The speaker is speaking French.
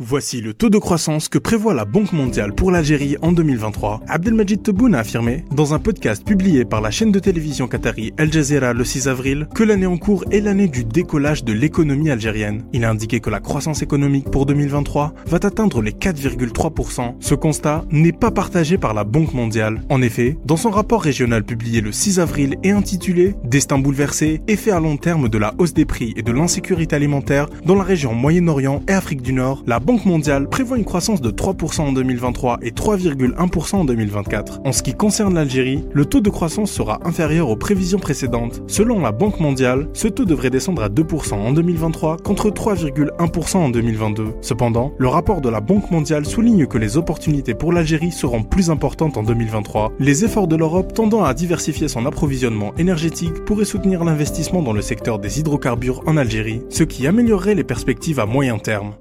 Voici le taux de croissance que prévoit la Banque mondiale pour l'Algérie en 2023. Abdelmajid Tebboune a affirmé, dans un podcast publié par la chaîne de télévision qatari Al Jazeera le 6 avril, que l'année en cours est l'année du décollage de l'économie algérienne. Il a indiqué que la croissance économique pour 2023 va atteindre les 4,3%. Ce constat n'est pas partagé par la Banque mondiale. En effet, dans son rapport régional publié le 6 avril et intitulé Destin bouleversé, effet à long terme de la hausse des prix et de l'insécurité alimentaire dans la région Moyen-Orient et Afrique du Nord, la Banque mondiale prévoit une croissance de 3% en 2023 et 3,1% en 2024. En ce qui concerne l'Algérie, le taux de croissance sera inférieur aux prévisions précédentes. Selon la Banque mondiale, ce taux devrait descendre à 2% en 2023 contre 3,1% en 2022. Cependant, le rapport de la Banque mondiale souligne que les opportunités pour l'Algérie seront plus importantes en 2023. Les efforts de l'Europe tendant à diversifier son approvisionnement énergétique pourraient soutenir l'investissement dans le secteur des hydrocarbures en Algérie, ce qui améliorerait les perspectives à moyen terme.